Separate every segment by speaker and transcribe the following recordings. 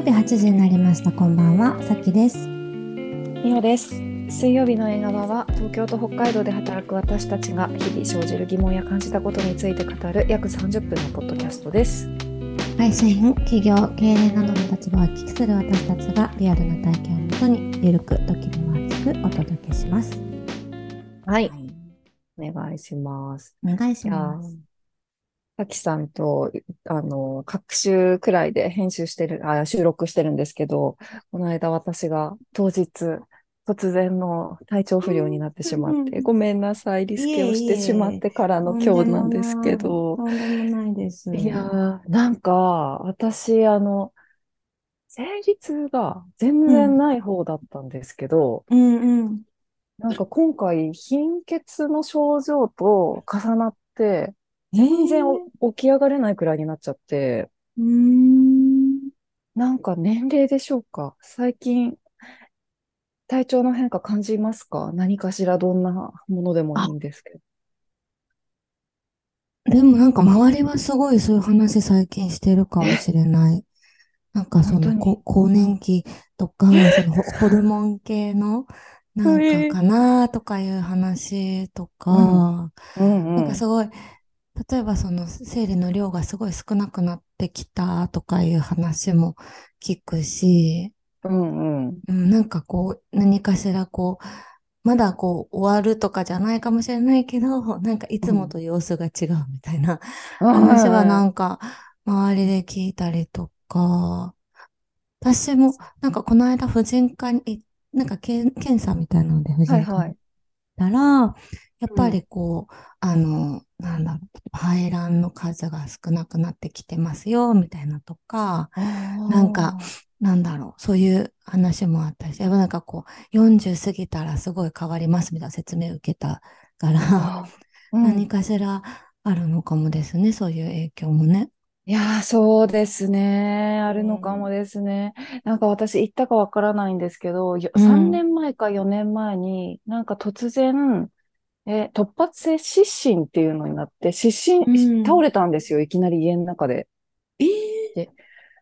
Speaker 1: 曜日8時になりました。こんばんは、さきです。
Speaker 2: みおです。水曜日の映画場は東京と北海道で働く私たちが日々生じる疑問や感じたことについて語る約30分のポッドキャストです。
Speaker 1: 会社員、企業、経営などの立場を聞きする私たちがリアルな体験をもとにゆるく時には熱くお届けします。
Speaker 2: はい。お願いします。
Speaker 1: お願いします。
Speaker 2: さきさんと、あの、各週くらいで編集してる、あ、収録してるんですけど、この間私が当日、突然の体調不良になってしまって、
Speaker 1: うん
Speaker 2: ごめんなさい、リスケをしてしまってからの今日なんですけど、
Speaker 1: い
Speaker 2: やー、なんか、私、あの、生理痛が全然ない方だったんですけど、
Speaker 1: うんうん。
Speaker 2: なんか今回、貧血の症状と重なって、全然お起き上がれないくらいになっちゃって、
Speaker 1: うーん。
Speaker 2: なんか年齢でしょうか？最近、体調の変化感じますか？何かしらどんなものでもいいんですけど。
Speaker 1: でもなんか周りはすごいそういう話最近してるかもしれない。なんかそのこ更年期とか、そのホホルモン系のなんかかなとかいう話とか。なんかすごい、例えばその生理の量がすごい少なくなってきたとかいう話も聞くし、
Speaker 2: うんうん。
Speaker 1: うん、なんかこう何かしらこう、まだこう終わるとかじゃないかもしれないけど、なんかいつもと様子が違うみたいな話はなんか周りで聞いたりとか、私もなんかこの間婦人科にい、なんか検検査みたいなので婦人科に行っ
Speaker 2: はいはい。
Speaker 1: たら、やっぱりこう、あの、なんだろう、排卵の数が少なくなってきてますよ、みたいなとか、なんかなんだろう、そういう話もあったし、やっぱなんかこう、40過ぎたらすごい変わりますみたいな説明を受けたから、
Speaker 2: うん
Speaker 1: 何かしらあるのかもですね、そういう影響もね。
Speaker 2: いやー、そうですね。あるのかもですね。なんか私言ったかわからないんですけど、よ
Speaker 1: うん
Speaker 2: 3年前か4年前に、なんか突然、え、突発性失神っていうのになって、失
Speaker 1: うん
Speaker 2: 神、倒れたんですよ。いきなり家の中で。
Speaker 1: え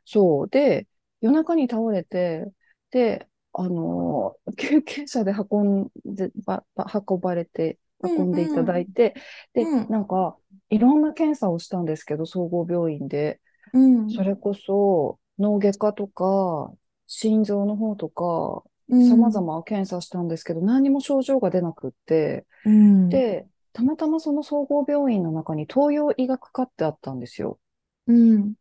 Speaker 2: そう。で、夜中に倒れて、で、あのー救急車で運んで、ば、ば運ばれて、運んでいただいて、で、
Speaker 1: うん
Speaker 2: なんか、いろんな検査をしたんですけど、総合病院で。
Speaker 1: うん。
Speaker 2: それこそ脳外科とか心臓の方とか
Speaker 1: うん
Speaker 2: 様々検査したんですけど、何にも症状が出なくって、
Speaker 1: うん。
Speaker 2: で、たまたまその総合病院の中に東洋医学科ってあったんですよ。
Speaker 1: うん。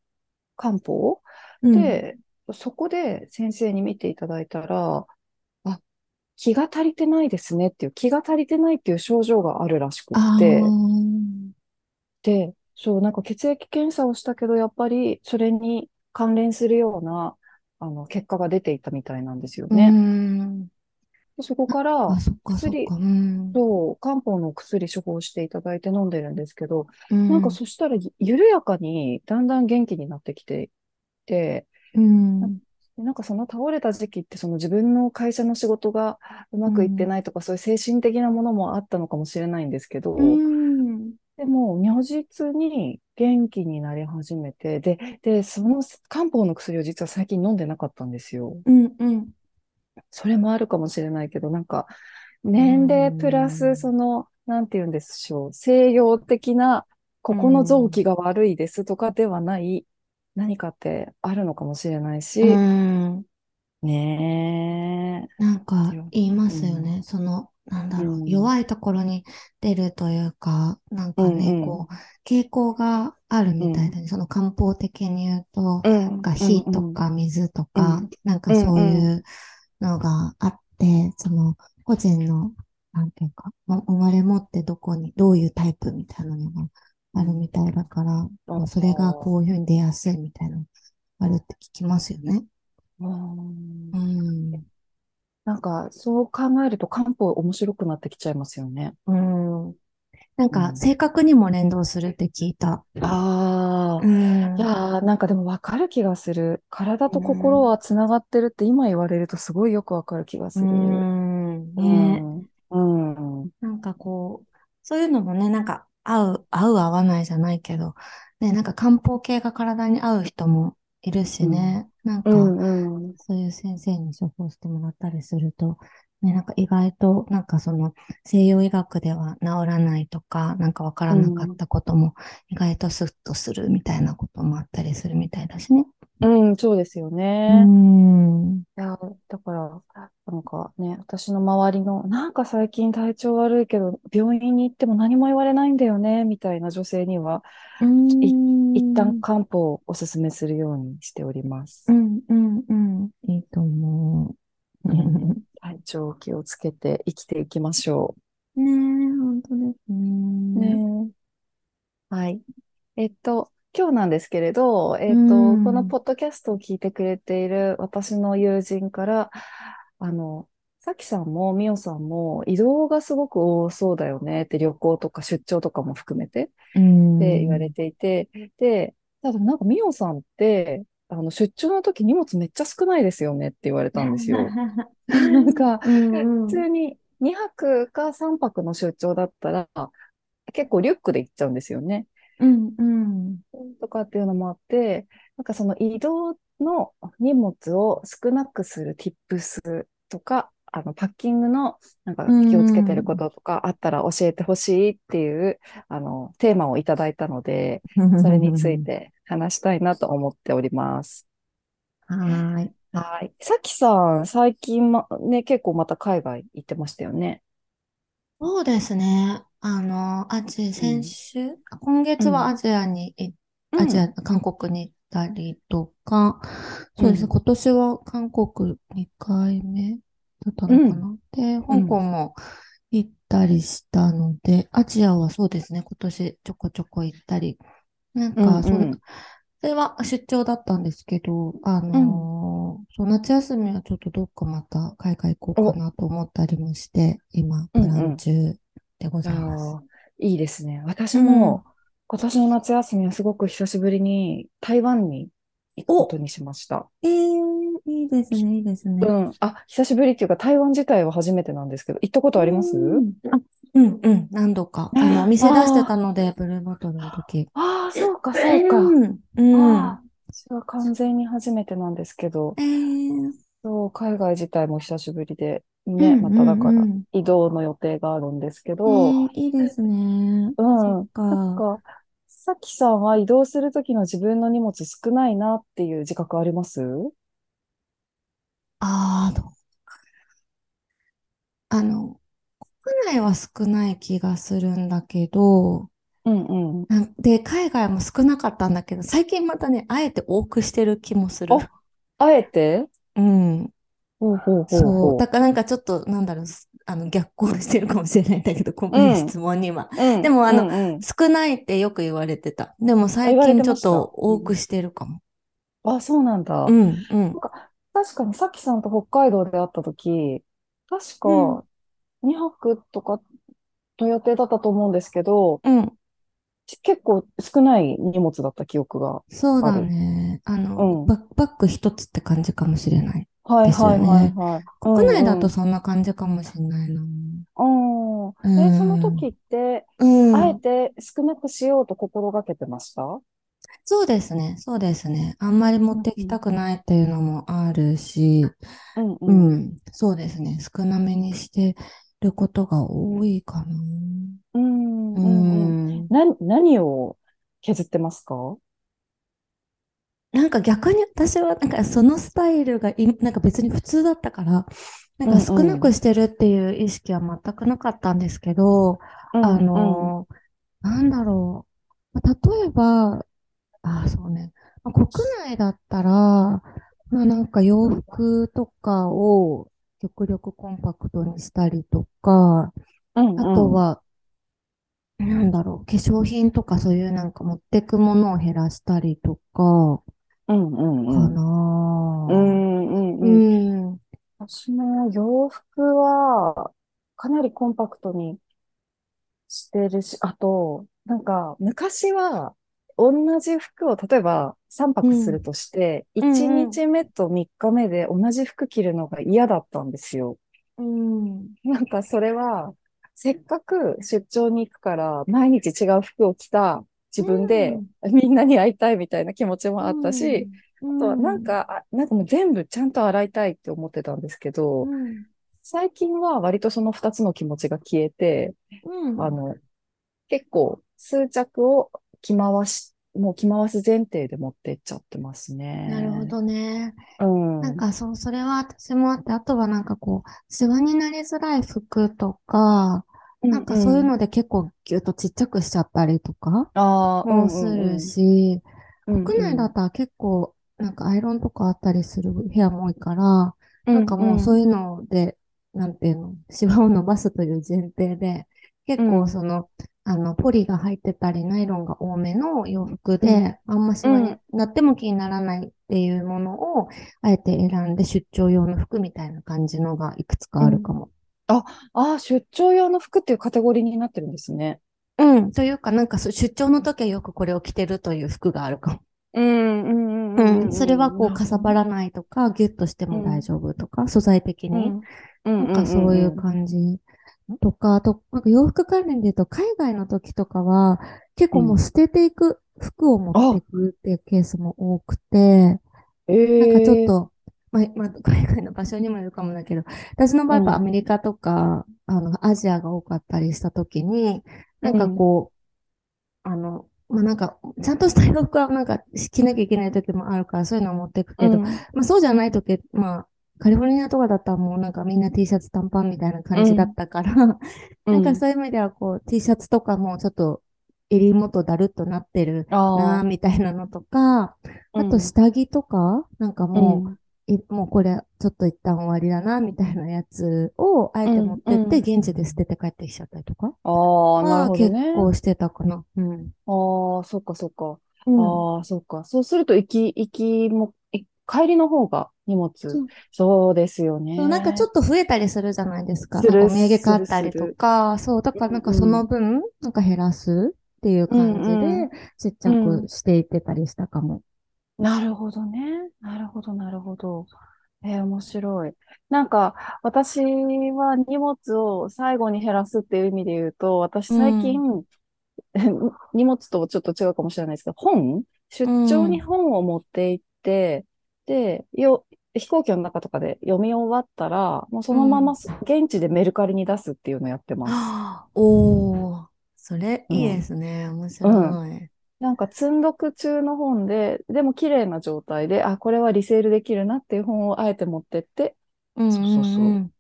Speaker 2: 漢方
Speaker 1: うん、
Speaker 2: で、そこで先生に見ていただいたら、あ、気が足りてないですねっていう、気が足りてないっていう症状があるらしく
Speaker 1: あ
Speaker 2: って、
Speaker 1: ー
Speaker 2: で、そう、なんか血液検査をしたけど、やっぱりそれに関連するような、あの、結果が出ていたみたいなんですよ
Speaker 1: う
Speaker 2: ね。そこから薬
Speaker 1: か。うん。
Speaker 2: と漢方の薬処方していただいて飲んでるんですけど、
Speaker 1: うん
Speaker 2: なんかそしたら緩やかにだんだん元気になってきていて、
Speaker 1: うん。
Speaker 2: なんかその倒れた時期ってその自分の会社の仕事がうまくいってないとか、そういう精神的なものもあったのかもしれないんですけど、
Speaker 1: うん。
Speaker 2: でも、如実に元気になり始めて、で、で、その漢方の薬を実は最近飲んでなかったんですよ。
Speaker 1: うん。うん。
Speaker 2: それもあるかもしれないけど、なんか、年齢プラ
Speaker 1: うん
Speaker 2: ス、その、なんて言うんでしょう、西洋的な、ここの臓器が悪いですとかではない、何かってあるのかもしれないし、
Speaker 1: うん。
Speaker 2: ね
Speaker 1: なんか言いますよね。その、なんだろう、
Speaker 2: うん。
Speaker 1: 弱いところに出るというか、なんかね、
Speaker 2: うんうん。
Speaker 1: こう、傾向があるみたいで、その漢方的に言うと、
Speaker 2: え。う
Speaker 1: なん。んか火とか水とか、
Speaker 2: うん。
Speaker 1: なんかそういうのがあって、その個人の、なんていうか、ま生まれ持ってどこに、どういうタイプみたいなのがあるみたいだから、それがこういうふうに出やすいみたいなのあるって聞きますよね。
Speaker 2: うん。
Speaker 1: うん。
Speaker 2: なんか、そう考えると漢方面白くなってきちゃいますよね。
Speaker 1: うん。なんか、
Speaker 2: うん
Speaker 1: 性格にも連動するって聞いた。
Speaker 2: ああ、
Speaker 1: ん
Speaker 2: いやー、なんかでもわかる気がする。体と心はつながってるって今言われるとすごいよくわかる気がす
Speaker 1: う
Speaker 2: る。
Speaker 1: ん。
Speaker 2: う
Speaker 1: ね。
Speaker 2: ん。うん。
Speaker 1: なんかこう、そういうのもね、なんか合う、合う合わないじゃないけど、ね、なんか漢方系が体に合う人もいるしね。なん
Speaker 2: う
Speaker 1: か、
Speaker 2: んうん。
Speaker 1: そういう先生に処方してもらったりすると、ね、なんか意外と、なんかその西洋医学では治らないとか、なんかわからなかったことも意外とスッとするみたいなこともあったりするみたいだしね。
Speaker 2: うん、そうですよ
Speaker 1: う
Speaker 2: ね。
Speaker 1: ん。
Speaker 2: いや、だから、なんかね、私の周りの、なんか最近体調悪いけど、病院に行っても何も言われないんだよね、みたいな女性には、
Speaker 1: う
Speaker 2: い、
Speaker 1: ん。
Speaker 2: 一旦漢方をおすすめするようにしております
Speaker 1: う。ん、うん、うん。いいと思う。
Speaker 2: ね体調気をつけて生きていきましょ
Speaker 1: ねえ、本当です
Speaker 2: う。
Speaker 1: ね。
Speaker 2: ねえ。はい。えっと、今日なんですけれど、え
Speaker 1: う
Speaker 2: っと、この
Speaker 1: ん。
Speaker 2: ポッドキャストを聞いてくれている私の友人から、あの、さきさんもみおさんも移動がすごく多そうだよねって旅行とか出張とかも含めてっ
Speaker 1: う
Speaker 2: て言われ
Speaker 1: ん。
Speaker 2: ていて、で、ただなんかみおさんって、あの、出張の時荷物めっちゃ少ないですよねって言われたんですよ。なんか、
Speaker 1: うん
Speaker 2: 普
Speaker 1: うん。
Speaker 2: 通に2泊か3泊の出張だったら、結構リュックで行っちゃうんですよね。
Speaker 1: うんうん。
Speaker 2: とかっていうのもあって、なんかその移動の荷物を少なくする tips とか、あの、パッキングのなんか
Speaker 1: う
Speaker 2: 気をつけてるこ
Speaker 1: ん。
Speaker 2: ととかあったら教えてほしいっていう、あの、テーマをいただいたので、それについて話したいなと思っております。
Speaker 1: はーい。
Speaker 2: はい。さきさん、最近ま、ね、結構また海外行ってましたよね。
Speaker 1: そうですね。あの、アジ、
Speaker 2: うん。
Speaker 1: 先週、
Speaker 2: うん。
Speaker 1: 月はアジアにい、
Speaker 2: うん。
Speaker 1: アジア、韓国に行ったりとか、
Speaker 2: う
Speaker 1: そうですね。
Speaker 2: ん。
Speaker 1: 今年は韓国2回目だった
Speaker 2: うん。
Speaker 1: のかな？で、
Speaker 2: う
Speaker 1: 香港
Speaker 2: ん。
Speaker 1: も行ったりしたので、アジアはそうですね。今年ちょこちょこ行ったり。なん
Speaker 2: うん。
Speaker 1: か、そう、
Speaker 2: うん。
Speaker 1: それは出張だったんですけど、あ
Speaker 2: うん。
Speaker 1: のーそう、夏休みはちょっとどっかまた海外行こうか
Speaker 2: お、
Speaker 1: なと思ったりもして、今、
Speaker 2: う
Speaker 1: プラン
Speaker 2: んうん。
Speaker 1: 中でございます。
Speaker 2: ー、いいですね。私
Speaker 1: うん。
Speaker 2: も今年の夏休みはすごく久しぶりに台湾に行くこ
Speaker 1: お、
Speaker 2: とにしました。
Speaker 1: えー、いいですね、いいですね。
Speaker 2: うん。あ、久しぶりっていうか台湾自体は初めてなんですけど、行ったことあります？
Speaker 1: うん。あ、うん、うん、何度か。あの、お店出してた
Speaker 2: あ
Speaker 1: ので、ブルーボトルの時。
Speaker 2: あ、ああ、そうか、そうか。
Speaker 1: うん、うん。
Speaker 2: ああ、私は完全に初めてなんですけど、
Speaker 1: えー、
Speaker 2: そう、海外自体も久しぶりで、ね、
Speaker 1: うん、
Speaker 2: ま
Speaker 1: うん、
Speaker 2: ただから
Speaker 1: うん。
Speaker 2: 移動の予定があるんですけ
Speaker 1: え
Speaker 2: ど、
Speaker 1: ー、いいですね。
Speaker 2: う
Speaker 1: そっ
Speaker 2: ん。なん
Speaker 1: か。
Speaker 2: か、さきさんは移動するときの自分の荷物少ないなっていう自覚あります？
Speaker 1: あー、どうあの、国内は少ない気がするんだけど、
Speaker 2: うんうん。
Speaker 1: なんで、海外も少なかったんだけど、最近またね、あえて多くしてる気もする。
Speaker 2: あ、あえて？
Speaker 1: うん。
Speaker 2: ほうほうほう
Speaker 1: そう。だ
Speaker 2: ほ
Speaker 1: からなんかちょっと、なんだろう、すあの、逆行してるかもしれないんだけど、こ
Speaker 2: う。
Speaker 1: の
Speaker 2: うん、
Speaker 1: 質問には。
Speaker 2: うん、
Speaker 1: でも、あ
Speaker 2: う
Speaker 1: の、
Speaker 2: ん、うん。
Speaker 1: 少ないってよく言われてた。でも
Speaker 2: あ、
Speaker 1: 最
Speaker 2: 言われ
Speaker 1: 近ちょっ
Speaker 2: てました。
Speaker 1: と
Speaker 2: うん。
Speaker 1: 多くしてるかも。
Speaker 2: あ、そうなんだ。
Speaker 1: うん、う
Speaker 2: なん
Speaker 1: ん、
Speaker 2: か、確かにさきさんと北海道で会ったとき、確
Speaker 1: うん、
Speaker 2: か2泊とかの予定だったと思うんですけど、
Speaker 1: うん。
Speaker 2: ち結構少ない荷物だった記憶が
Speaker 1: そうだ。ね。あ
Speaker 2: う
Speaker 1: の、
Speaker 2: ん。
Speaker 1: バックパック一つって感じかもしれない
Speaker 2: はいはいはい
Speaker 1: ね。
Speaker 2: はい。う
Speaker 1: 国内だと
Speaker 2: んうん。
Speaker 1: そんな感じかもしれないな。
Speaker 2: あ
Speaker 1: う
Speaker 2: あ、え、その
Speaker 1: ん、
Speaker 2: 時って、
Speaker 1: う
Speaker 2: あえ
Speaker 1: ん。
Speaker 2: て少なくしようと心がけてました？
Speaker 1: そうですね、そうですね。あんまり持
Speaker 2: うん
Speaker 1: ってきたくないっていうのもあるし、
Speaker 2: うんう。
Speaker 1: うんん、そうですね。少なめにしてることが多いかな。
Speaker 2: うん
Speaker 1: う
Speaker 2: うんうん。
Speaker 1: ん。
Speaker 2: な、何を削ってますか？
Speaker 1: なんか逆に私はなんかそのスタイルがいなんか別に普通だったから、なん
Speaker 2: うん
Speaker 1: か少な
Speaker 2: うん。
Speaker 1: くしてるっていう意識は全くなかったんですけど、
Speaker 2: う
Speaker 1: あ
Speaker 2: んうん。
Speaker 1: の、なんだろう。まあ例えば、ああ、そうね。まあ、国内だったら、まあなんか洋服とかを極力コンパクトにしたりとか、
Speaker 2: うん
Speaker 1: あと
Speaker 2: うん。
Speaker 1: は、なんだろう、化粧品とかそういうなんか持ってくものを減らしたりとか、
Speaker 2: うんうん
Speaker 1: か
Speaker 2: うん。う
Speaker 1: な。
Speaker 2: んうん
Speaker 1: う
Speaker 2: うん。
Speaker 1: ん。
Speaker 2: 私も洋服はかなりコンパクトにしてるし、あと、なんか昔は同じ服を例えば3
Speaker 1: う
Speaker 2: 泊する
Speaker 1: ん。
Speaker 2: として、
Speaker 1: う
Speaker 2: 1
Speaker 1: ん。うん。
Speaker 2: 日目と3日目で同じ服着るのが嫌だったんですよ。
Speaker 1: うん。
Speaker 2: なんかそれは、せっかく出張に行くから、毎日違う服を着た自分でみんなに会いたいみたいな気持ちもあったし、
Speaker 1: うん、
Speaker 2: あとはなんか、なんかもう全部ちゃんと洗いたいって思ってたんですけど、
Speaker 1: うん、
Speaker 2: 最近は割とその2つの気持ちが消えて、
Speaker 1: うん、
Speaker 2: あの、結構数着を着回し、もう着回す前提で持ってっちゃってますね。
Speaker 1: なるほどね。
Speaker 2: うん。
Speaker 1: なんかそう、それは私もあって、あとはなんかこう、シワになりづらい服とか、なんかそういうので結構ギュッとちっちゃくしちゃったりとかもするし、国内だったら結構なんかアイロンとかあったりする部屋も多いから、なんかもうそういうので、なんていうの、シワを伸ばすという前提で、結構その、あの、ポリが入ってたり、ナイロンが多めの洋服で、あんまシワになっても気にならないっていうものを、あえて選んで出張用の服みたいな感じのがいくつかあるかも。
Speaker 2: あ、あ、出張用の服っていうカテゴリーになってるんですね。
Speaker 1: うん。というか、なんか出張の時はよくこれを着てるという服があるかも。
Speaker 2: うん、うん、うん。うん。
Speaker 1: それはこう、かさばらないとか、ギュッとしても大丈夫とか、素材的に。なんかそういう感じ。とか、あと、なんか洋服関連で言うと、海外の時とかは、結構もう捨てていく服を持っていくっていうケースも多くて、
Speaker 2: えー、
Speaker 1: なんかちょっと、まあ、まあ、海外の場所にもよるかもだけど、私の場合はアメリカとか、うん、あの、アジアが多かったりしたときに、なんかこう、うん、あの、まあ、なんか、ちゃんとした洋服はなんか着なきゃいけない時もあるから、そういうのを持っていくけど、うん、まあそうじゃない時、まあ、カリフォルニアとかだったらもうなんかみんな T シャツ短パンみたいな感じだったから、なんかそういう意味ではこう T シャツとかもちょっと襟元だるっとなってるなみたいなのとか、あと下着とか、なんかもう、もうこれちょっと一旦終わりだな、みたいなやつをあえて持ってって、現地で捨てて帰ってきちゃったりとか。
Speaker 2: ああ、なるほどね。
Speaker 1: 結構してたかな。うん。
Speaker 2: ああ、そっかそっか。うん、ああ、そっか。そうすると、行き、行きも、帰りの方が荷物。そうですよね。
Speaker 1: なんかちょっと増えたりするじゃないですか。するお土産買ったりとか、そう、だからなんかその分、なんか減らすっていう感じで、ちっちゃくしていってたりしたかも。
Speaker 2: なるほどね。なるほど、なるほど。えー、面白い。なんか、私は荷物を最後に減らすっていう意味で言うと、私最近、うん、荷物とちょっと違うかもしれないですけど、本？出張に本を持って行って、うん、で、よ、飛行機の中とかで読み終わったら、もうそのまま現地でメルカリに出すっていうのをやってま
Speaker 1: す。おー、それいいですね。面白い。
Speaker 2: なんか積んどく中の本で、でも綺麗な状態で、あ、これはリセールできるなっていう本をあえて持ってって、
Speaker 1: うんうんうん、そうそうそう。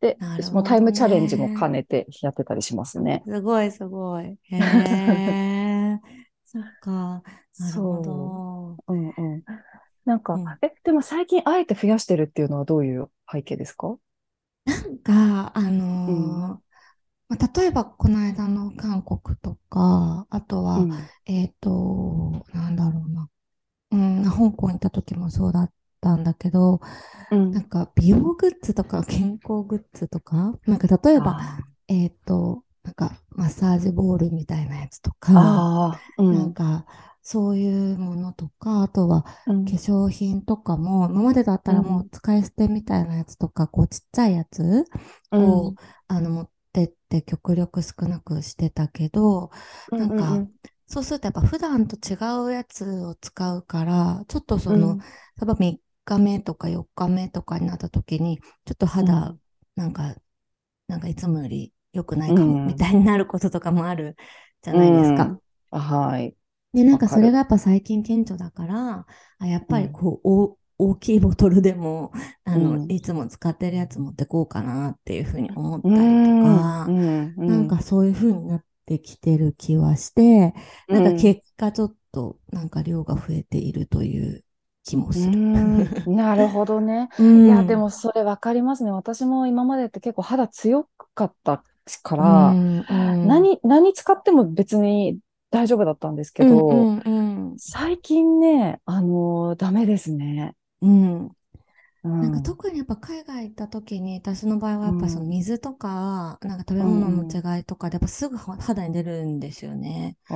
Speaker 2: で、ね、そのタイムチャレンジも兼ねてやってたりしますね。
Speaker 1: すごいすごい。へえ。そっか。なるほ
Speaker 2: ど。うんうん。なんか、うん、え、でも最近あえて増やしてるっていうのはどういう背景ですか？
Speaker 1: なんか、あのーうん。まあ、例えば、この間の韓国とか、あとは、うん、えっ、ー、と、なんだろうな。うん、香港行った時もそうだったんだけど、うん、なんか美容グッズとか健康グッズとか、なんか例えば、えっ、ー、と、なんかマッサージボールみたいなやつとか、うん、なんかそういうものとか、あとは化粧品とかも、今までだったらもう使い捨てみたいなやつとか、こうちっちゃいやつを、あの持っってって極力少なくしてたけど、なんか、そうするとやっぱ普段と違うやつを使うから、ちょっとその、うん、例えば3日目とか4日目とかになった時に、ちょっと肌、なんか、なんかいつもより良くないかも、みたいになることとかもあるじゃないですか。
Speaker 2: うん、はい。
Speaker 1: で、なんかそれがやっぱ最近顕著だから、あやっぱりこう、うん大きいボトルでも、あの、うん、いつも使ってるやつ持ってこうかなっていうふうに思ったりとか、うん。うん、なんかそういうふうになってきてる気はして、なんか結果ちょっとなんか量が増えているという気もする。
Speaker 2: なるほどね。いや、でもそれわかりますね。私も今までって結構肌強かったから、何、何使っても別に大丈夫だったんですけど、うんうんうん、最近ね、あのー、ダメですね。
Speaker 1: うん。なんか
Speaker 2: うん。
Speaker 1: 特にやっぱ海外行った時に私の場合は
Speaker 2: う
Speaker 1: やっぱその
Speaker 2: ん。
Speaker 1: 水とかなんか食べ
Speaker 2: う
Speaker 1: 物の
Speaker 2: ん。
Speaker 1: 違いとかでやっぱすぐ肌に出るんですよね。
Speaker 2: あ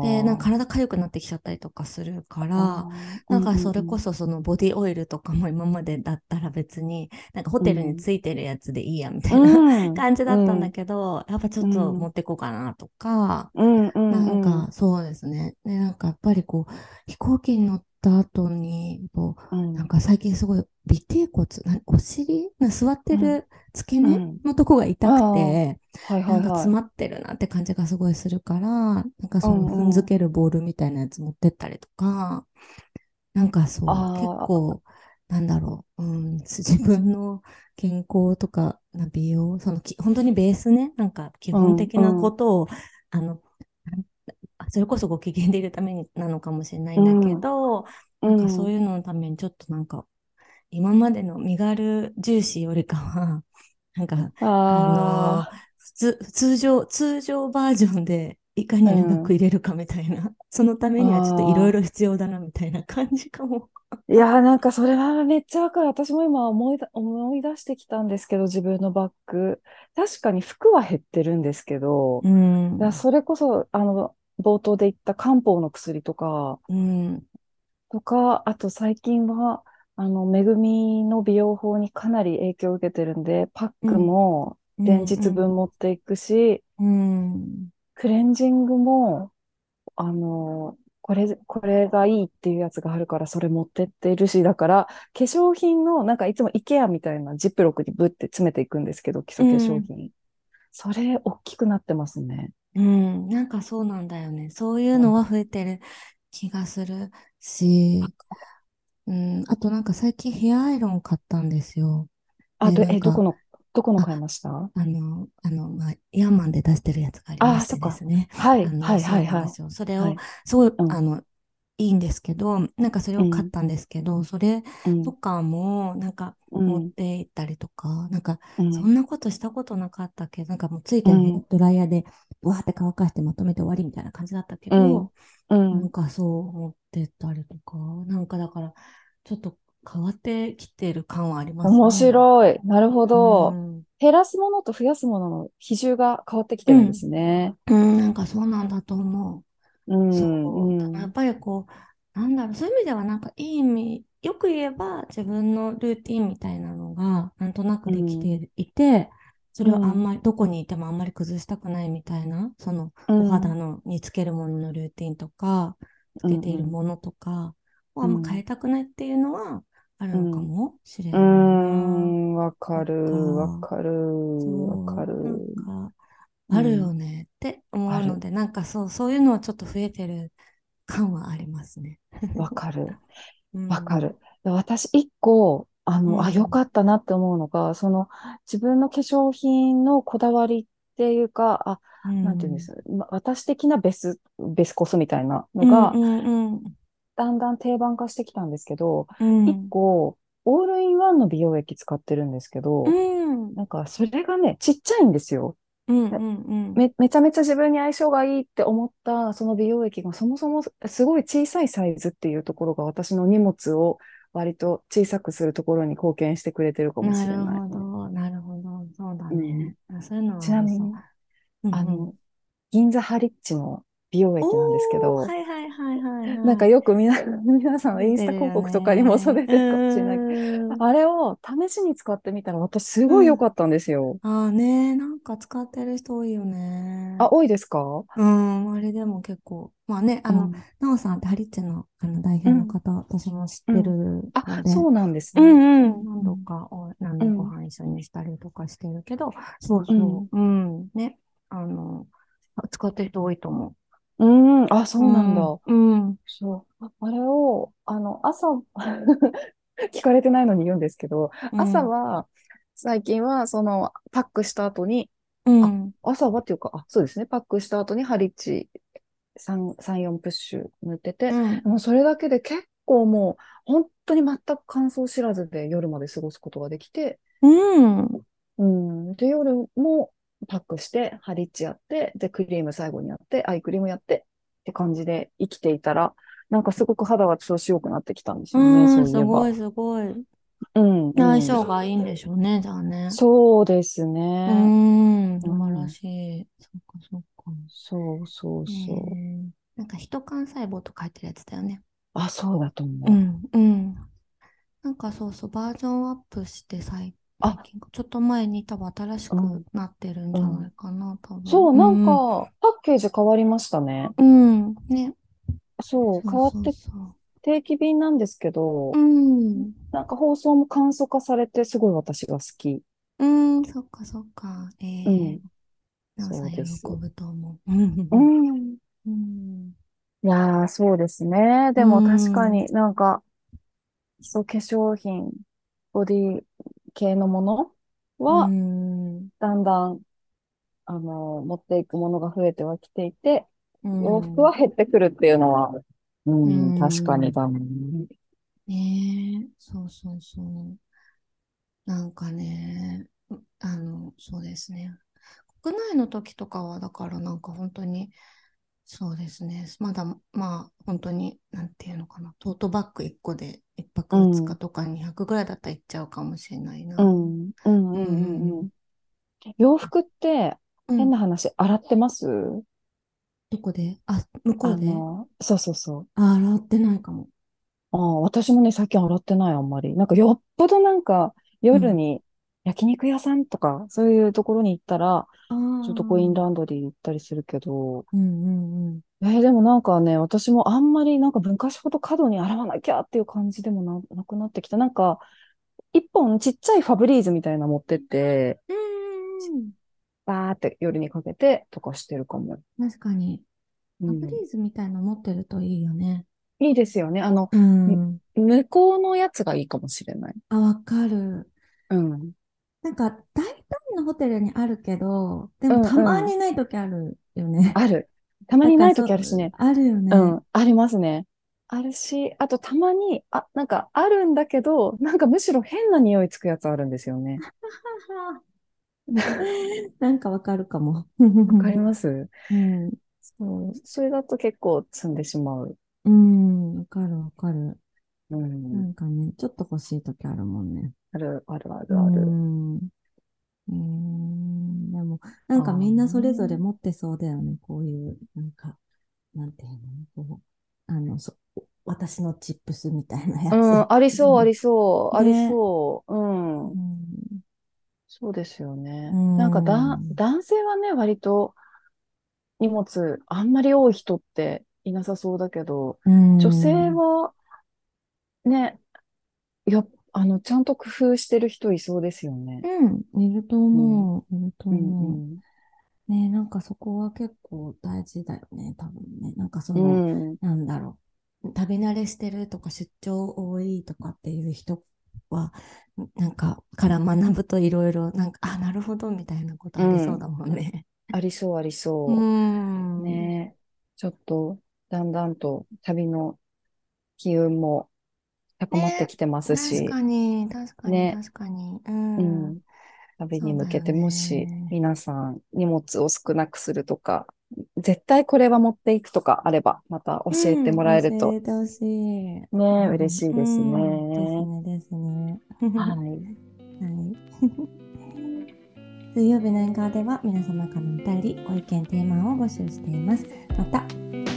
Speaker 1: で、なんか
Speaker 2: あ。
Speaker 1: 体痒くなってきちゃったりとかするか
Speaker 2: あ
Speaker 1: ら、なんかそれこそそのボディオイルとかも今までだったら別になんかホ
Speaker 2: うん。
Speaker 1: テルについてるやつでいいやみた
Speaker 2: う
Speaker 1: いな
Speaker 2: ん。
Speaker 1: 感じだったんだ
Speaker 2: うん。
Speaker 1: けど、やっぱちょ
Speaker 2: う
Speaker 1: っと持
Speaker 2: ん。
Speaker 1: ってこうかなとか、
Speaker 2: うん。う
Speaker 1: なん。かそうですね。で、なんかやっぱりこう飛行機に乗った後に、こ
Speaker 2: う
Speaker 1: う、なん
Speaker 2: ん。
Speaker 1: か最近すごい尾てい骨、なお尻な座って
Speaker 2: うん。
Speaker 1: る付け根
Speaker 2: うん
Speaker 1: のとこが痛く
Speaker 2: ああ。
Speaker 1: て、
Speaker 2: はい
Speaker 1: なんか。詰まってるなって感じがすごいするから、なんか
Speaker 2: う
Speaker 1: その踏ん
Speaker 2: んうん。
Speaker 1: づけるボールみたいなやつ持ってったりとか、なんかそう、結。構、なんだろう、うん、自分の健康とか、な美容、そのき、本当にベースね、なんか基
Speaker 2: うん
Speaker 1: 本的な
Speaker 2: うん。
Speaker 1: ことを、あの、なんあそれこそご機嫌でいるためになのかもしれない
Speaker 2: うん
Speaker 1: だけ
Speaker 2: ん。
Speaker 1: ど、
Speaker 2: う
Speaker 1: なんかそう
Speaker 2: ん。
Speaker 1: いうののためにちょっとなんか、今までの身軽重視よりかは、なんか、あの。普通、通常、通常バージョンでいか
Speaker 2: う
Speaker 1: にうまく
Speaker 2: ん。
Speaker 1: 入れるかみたいな、そのためにはちょっといろいろ。必要だなみたいな感じかも。
Speaker 2: いやーなんかそれはめっちゃわかる。私も今思いだ、思い出してきたんですけど、自分のバッグ。確かに服は減ってるんですけど、
Speaker 1: うん、
Speaker 2: それこそ、あの、冒頭で言った漢方の薬とか、
Speaker 1: うん、
Speaker 2: とか、あと最近は、あの、めぐみの美容法にかなり影響を受けてるんで、パック
Speaker 1: うん、
Speaker 2: も
Speaker 1: うん、
Speaker 2: 前日分持っていくし、
Speaker 1: うん、
Speaker 2: クレンジングも、あの、これ、これがいいっていうやつがあるから、それ持ってってるし、だから、化粧品の、なんかいつも IKEA みたいなジップロックにブって詰めていくんですけど、基
Speaker 1: う
Speaker 2: 礎化粧
Speaker 1: ん、
Speaker 2: 品。それ、大きくなってますね。
Speaker 1: うんなんかそうなんだよね。そういう
Speaker 2: うん
Speaker 1: のは増えてる気がするし、うん、あとなんか最近ヘアアイロン買ったんですよ。
Speaker 2: あ、
Speaker 1: で、
Speaker 2: ど、え、どこ
Speaker 1: なんか、
Speaker 2: の、どこの買い
Speaker 1: あ、
Speaker 2: ました？
Speaker 1: あの、あの、まあ、ヤーマンで出してるやつがありま
Speaker 2: ああ、
Speaker 1: して
Speaker 2: そっか。
Speaker 1: ですね。
Speaker 2: はい、
Speaker 1: あの、
Speaker 2: はい、
Speaker 1: そう
Speaker 2: はい、はい。
Speaker 1: なんですよ。それを、
Speaker 2: はい。
Speaker 1: すごい、
Speaker 2: うん、
Speaker 1: あの、いいんですけど、なんかそれ
Speaker 2: うん、
Speaker 1: を買ったんですけど、それ
Speaker 2: うん、
Speaker 1: とかも、なんか
Speaker 2: うん、
Speaker 1: 持って行ったりとか、なんか、
Speaker 2: うん、
Speaker 1: そんなことしたことなかったけど、なんかもうついてるドライヤーで、わーって乾かしてまとめて終わりみたいな感じだったけ
Speaker 2: うん、
Speaker 1: ど、
Speaker 2: う
Speaker 1: なん
Speaker 2: ん。
Speaker 1: かそう持ってったりとか、なんかだから、ちょっと変わってきてる感はあります
Speaker 2: 面
Speaker 1: ね。
Speaker 2: 白い。なるほ
Speaker 1: う
Speaker 2: ど。
Speaker 1: ん。
Speaker 2: 減らすものと増やすものの比重が変わってきてるんで
Speaker 1: うん。
Speaker 2: すね。
Speaker 1: うん、なんかそうなんだと思
Speaker 2: う
Speaker 1: う。そ
Speaker 2: ん、
Speaker 1: う。やっ
Speaker 2: うん、
Speaker 1: ぱりこう、なんだろう、そういう意味ではなんかいい意味、よく言えば自分のルーティンみたいなのがなんとなくでき
Speaker 2: うん、
Speaker 1: ていて、それをあん
Speaker 2: うん、
Speaker 1: まり、どこにいてもあんまり崩したくないみたいな、その
Speaker 2: う
Speaker 1: お肌
Speaker 2: ん、
Speaker 1: のにつけるもののルーティンとか、つ
Speaker 2: う
Speaker 1: けている
Speaker 2: ん、
Speaker 1: ものとかをあんま変え
Speaker 2: うん、
Speaker 1: たくないっていうのはあるのか
Speaker 2: うん、
Speaker 1: もしれ
Speaker 2: う
Speaker 1: ないな。
Speaker 2: ん、わかる、わ
Speaker 1: か、
Speaker 2: かる、わか
Speaker 1: そう、なん
Speaker 2: る。
Speaker 1: か、あるよ
Speaker 2: うん、
Speaker 1: ねって思うので、なんかそう、そういうのはちょっと増えてる感はありますね。
Speaker 2: わかる。
Speaker 1: うん、
Speaker 2: わかる。で私、一個、あ
Speaker 1: う
Speaker 2: の、あ、よ
Speaker 1: ん、
Speaker 2: かったなって思うのが、その、自分の化粧品のこだわりっていうか、あ、
Speaker 1: う
Speaker 2: なんていうんで
Speaker 1: ん、
Speaker 2: す、ま私的なベス、ベスコスみたいな
Speaker 1: うん、
Speaker 2: のが、
Speaker 1: うん、うん、
Speaker 2: だんだん定番化してきたんですけど、一
Speaker 1: うん、
Speaker 2: 個、オールインワンの美容液使ってるんですけ
Speaker 1: う
Speaker 2: ど、
Speaker 1: ん、
Speaker 2: なんか、それがね、ちっちゃいんですよ。
Speaker 1: うん、うん、
Speaker 2: め、めちゃめちゃ自分に相性がいいって思ったその美容液がそもそもすごい小さいサイズっていうところが私の荷物を割と小さくするところに貢献してくれてるかもしれ
Speaker 1: なる
Speaker 2: ないね。
Speaker 1: ほど、なるほど、そうだ
Speaker 2: うん、
Speaker 1: ね。あそういうのは
Speaker 2: ち。なみに、
Speaker 1: うん、うん。
Speaker 2: あの、銀座ハリッチの美容液なんですけど、
Speaker 1: はいはいはいはい
Speaker 2: なんか
Speaker 1: はい。
Speaker 2: よく皆、皆さんのインスタ広告とかにもそう
Speaker 1: ね。う
Speaker 2: 出てるかもしれないけど、
Speaker 1: ーん。
Speaker 2: あれを試しに使ってみたら私すごい
Speaker 1: うん。
Speaker 2: 良かったんですよ。
Speaker 1: ああね、なんか使ってる人多いよ
Speaker 2: あ、
Speaker 1: ね。
Speaker 2: 多いですか？
Speaker 1: うん、あれでも結構、まあね、あの、
Speaker 2: うん。
Speaker 1: なおさんってハリッチの、あの代表の
Speaker 2: うん。
Speaker 1: 方、私も知ってる
Speaker 2: うん。あ、
Speaker 1: ので、
Speaker 2: そうなんです
Speaker 1: う
Speaker 2: ね。
Speaker 1: んうん、何
Speaker 2: うん。
Speaker 1: 度かお、あの、ご
Speaker 2: うん。
Speaker 1: 飯一緒にしたりとかしてるけど、そうそ
Speaker 2: うん。
Speaker 1: う、うん、ね、あの、使ってる人多いと思
Speaker 2: うん。あ、
Speaker 1: う。
Speaker 2: そうなんだ。
Speaker 1: うん、うん、
Speaker 2: そう。ああれを、あの、朝、聞かれてないのに言うんですけど、
Speaker 1: うん、
Speaker 2: 朝は、最近は、その、パックした後に、あ、
Speaker 1: うん、
Speaker 2: 朝はっていうか、あ、そうですね。パックした後にハリッチ3、3、4プッシュ塗ってて、
Speaker 1: うん、
Speaker 2: もうそれだけで結構もう、本当に全く乾燥知らずで夜まで過ごすことができて、
Speaker 1: うん。
Speaker 2: うん。で、夜もパックして、ハリッチやって、で、クリーム最後にやって、アイクリームやってって感じで生きていたら、なんかすごく肌が調子良くなってきたんですよね、
Speaker 1: うん。すごい、すごい。
Speaker 2: うん、うん
Speaker 1: 相性がいいんでしょうね、じゃあね。
Speaker 2: そうです
Speaker 1: う
Speaker 2: ね。
Speaker 1: ん、素晴らしい。そっかそっか。
Speaker 2: そうそうそう。
Speaker 1: なんか、人幹細胞と書いてるやつだよね。
Speaker 2: あ、そうだと思う。
Speaker 1: うん、うん。なんかそうそう、バージョンアップして最
Speaker 2: あ
Speaker 1: ちょっと前に多分新しく
Speaker 2: うん
Speaker 1: なってるんじゃないかな、多分。
Speaker 2: そう、なんか、パッケージ変わりましたね。
Speaker 1: うん、うん、ね。
Speaker 2: そう、変わって
Speaker 1: そうそう
Speaker 2: 定期便なんですけど
Speaker 1: そう。、うん、
Speaker 2: なんか放送も簡素化されて、すごい私が好き。
Speaker 1: うん、そっかそっか。ええ
Speaker 2: うんそうです
Speaker 1: ぶと思う。うん
Speaker 2: うん。
Speaker 1: うん
Speaker 2: いやー、そうですね。でも
Speaker 1: うん
Speaker 2: 確かになんか、基礎化粧品、ボディ系のものは、
Speaker 1: うん
Speaker 2: だんだん、あの、持っていくものが増えてはきていて、
Speaker 1: うん
Speaker 2: 洋服は減ってくるっていうのは、うん、
Speaker 1: うん
Speaker 2: 確かにだね。
Speaker 1: ねえ、そうそうそう。なんかね、うあの、そうですね。国内の時とかは、だからなんか本当に、そうですね。まだ、まあ、本当に、なんていうのかな。トートバッグ1個で1泊
Speaker 2: うん
Speaker 1: 2日とか200ぐらいだったら行っちゃうかもしれないな。
Speaker 2: うん、うん、うん、うんうん。洋服って、
Speaker 1: うん
Speaker 2: 変な話、洗ってます？
Speaker 1: どこで？あ、向こ
Speaker 2: あ
Speaker 1: うで？
Speaker 2: の、そうそうそう。
Speaker 1: あ、洗ってないかも。
Speaker 2: ああ、私もね、最近洗ってない、あんまり。なんか、よっぽどなんか、夜に焼肉屋さんとか、そういうところに行ったら。ちょっとコインランドリー行ったりするけど、
Speaker 1: うんうんうん。
Speaker 2: えーでもなんかね、私もあんまりなんか昔ほど過度に洗わなきゃっていう感じでもな、なくなってきた。なんか、一本ちっちゃいファブリーズみたいなの持ってって、
Speaker 1: うん
Speaker 2: バーって夜にかけてとかしてるかも。
Speaker 1: 確かに。
Speaker 2: うん
Speaker 1: ファブリーズみたいの持ってるといいよね。
Speaker 2: いいですよね。あの、
Speaker 1: うん。
Speaker 2: 向こうのやつがいいかもしれない。
Speaker 1: あ、わかる。
Speaker 2: うん。
Speaker 1: なんか、大体のホテルにあるけど、でもたまにない時あるよね。
Speaker 2: ある。たまにない時あるしね。
Speaker 1: あるよね。
Speaker 2: うん、ありますね。あるし、あとたまに、あ、なんかあるんだけど、なんかむしろ変な匂いつくやつあるんですよね。
Speaker 1: なんかわかるかも。
Speaker 2: わかります？
Speaker 1: うん。
Speaker 2: そう。それだと結構積んでしまう。
Speaker 1: うん、わかるわかる。
Speaker 2: う。
Speaker 1: なんんかね、ちょっと欲しい時あるもんね。
Speaker 2: ある、ある、あ
Speaker 1: う
Speaker 2: る、ある。
Speaker 1: ん。えー、でも、なんかみんなそれぞれ持ってそうだよね。こういう、なんか、なんていうの、こう、あの、そ、私のチップスみたいなやつ。
Speaker 2: うん、ありそう、ありそう、あり
Speaker 1: ね
Speaker 2: そう。うん
Speaker 1: う。ん。
Speaker 2: そうですよね。
Speaker 1: うん
Speaker 2: なんかだ、男性はね、割と荷物あんまり多い人っていなさそうだけど、
Speaker 1: うん
Speaker 2: 女性はね、や、あの、ちゃんと工夫してる人いそうですよね。
Speaker 1: うん、いると思う。いると
Speaker 2: うん
Speaker 1: 思う。
Speaker 2: うん
Speaker 1: ねなんかそこは結構大事だよね、多分ね。なんかその、
Speaker 2: うん
Speaker 1: なんだろう。旅慣れしてるとか出張多いとかっていう人は、なんかから学ぶといろいろ、なんか、あ、なるほどみたいなことありそうだもんね。
Speaker 2: ありそう、ありそうう。
Speaker 1: ん。
Speaker 2: ねちょっと、だんだんと旅の機運も高まってきてますし
Speaker 1: 確、かに、確かに、
Speaker 2: ね
Speaker 1: 確かに。う。
Speaker 2: うんん、旅に向けてもし皆さん荷物を少なくするとか、絶対これは持っていくとかあれば、また教えてもらえると
Speaker 1: うん教えてほしい。
Speaker 2: ね、
Speaker 1: うん
Speaker 2: 嬉しいです
Speaker 1: うん
Speaker 2: ね。
Speaker 1: ですね、ですね。
Speaker 2: はい。
Speaker 1: はい。水曜日の縁側では皆様からのお便り、ご意見、テーマを募集しています。また、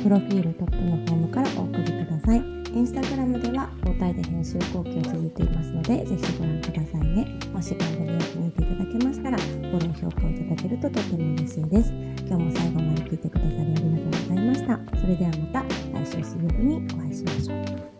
Speaker 1: プロフィールトップのフォームからお送りください。インスタグラムでは交代で編集後期を続いていますので、ぜひご覧くださいね。もし番組を気に入っていただけましたら、フォロー、評価をいただけるととても嬉しいです。今日も最後まで聞いてくださりありがとうございました。それではまた来週水曜日にお会いしましょう。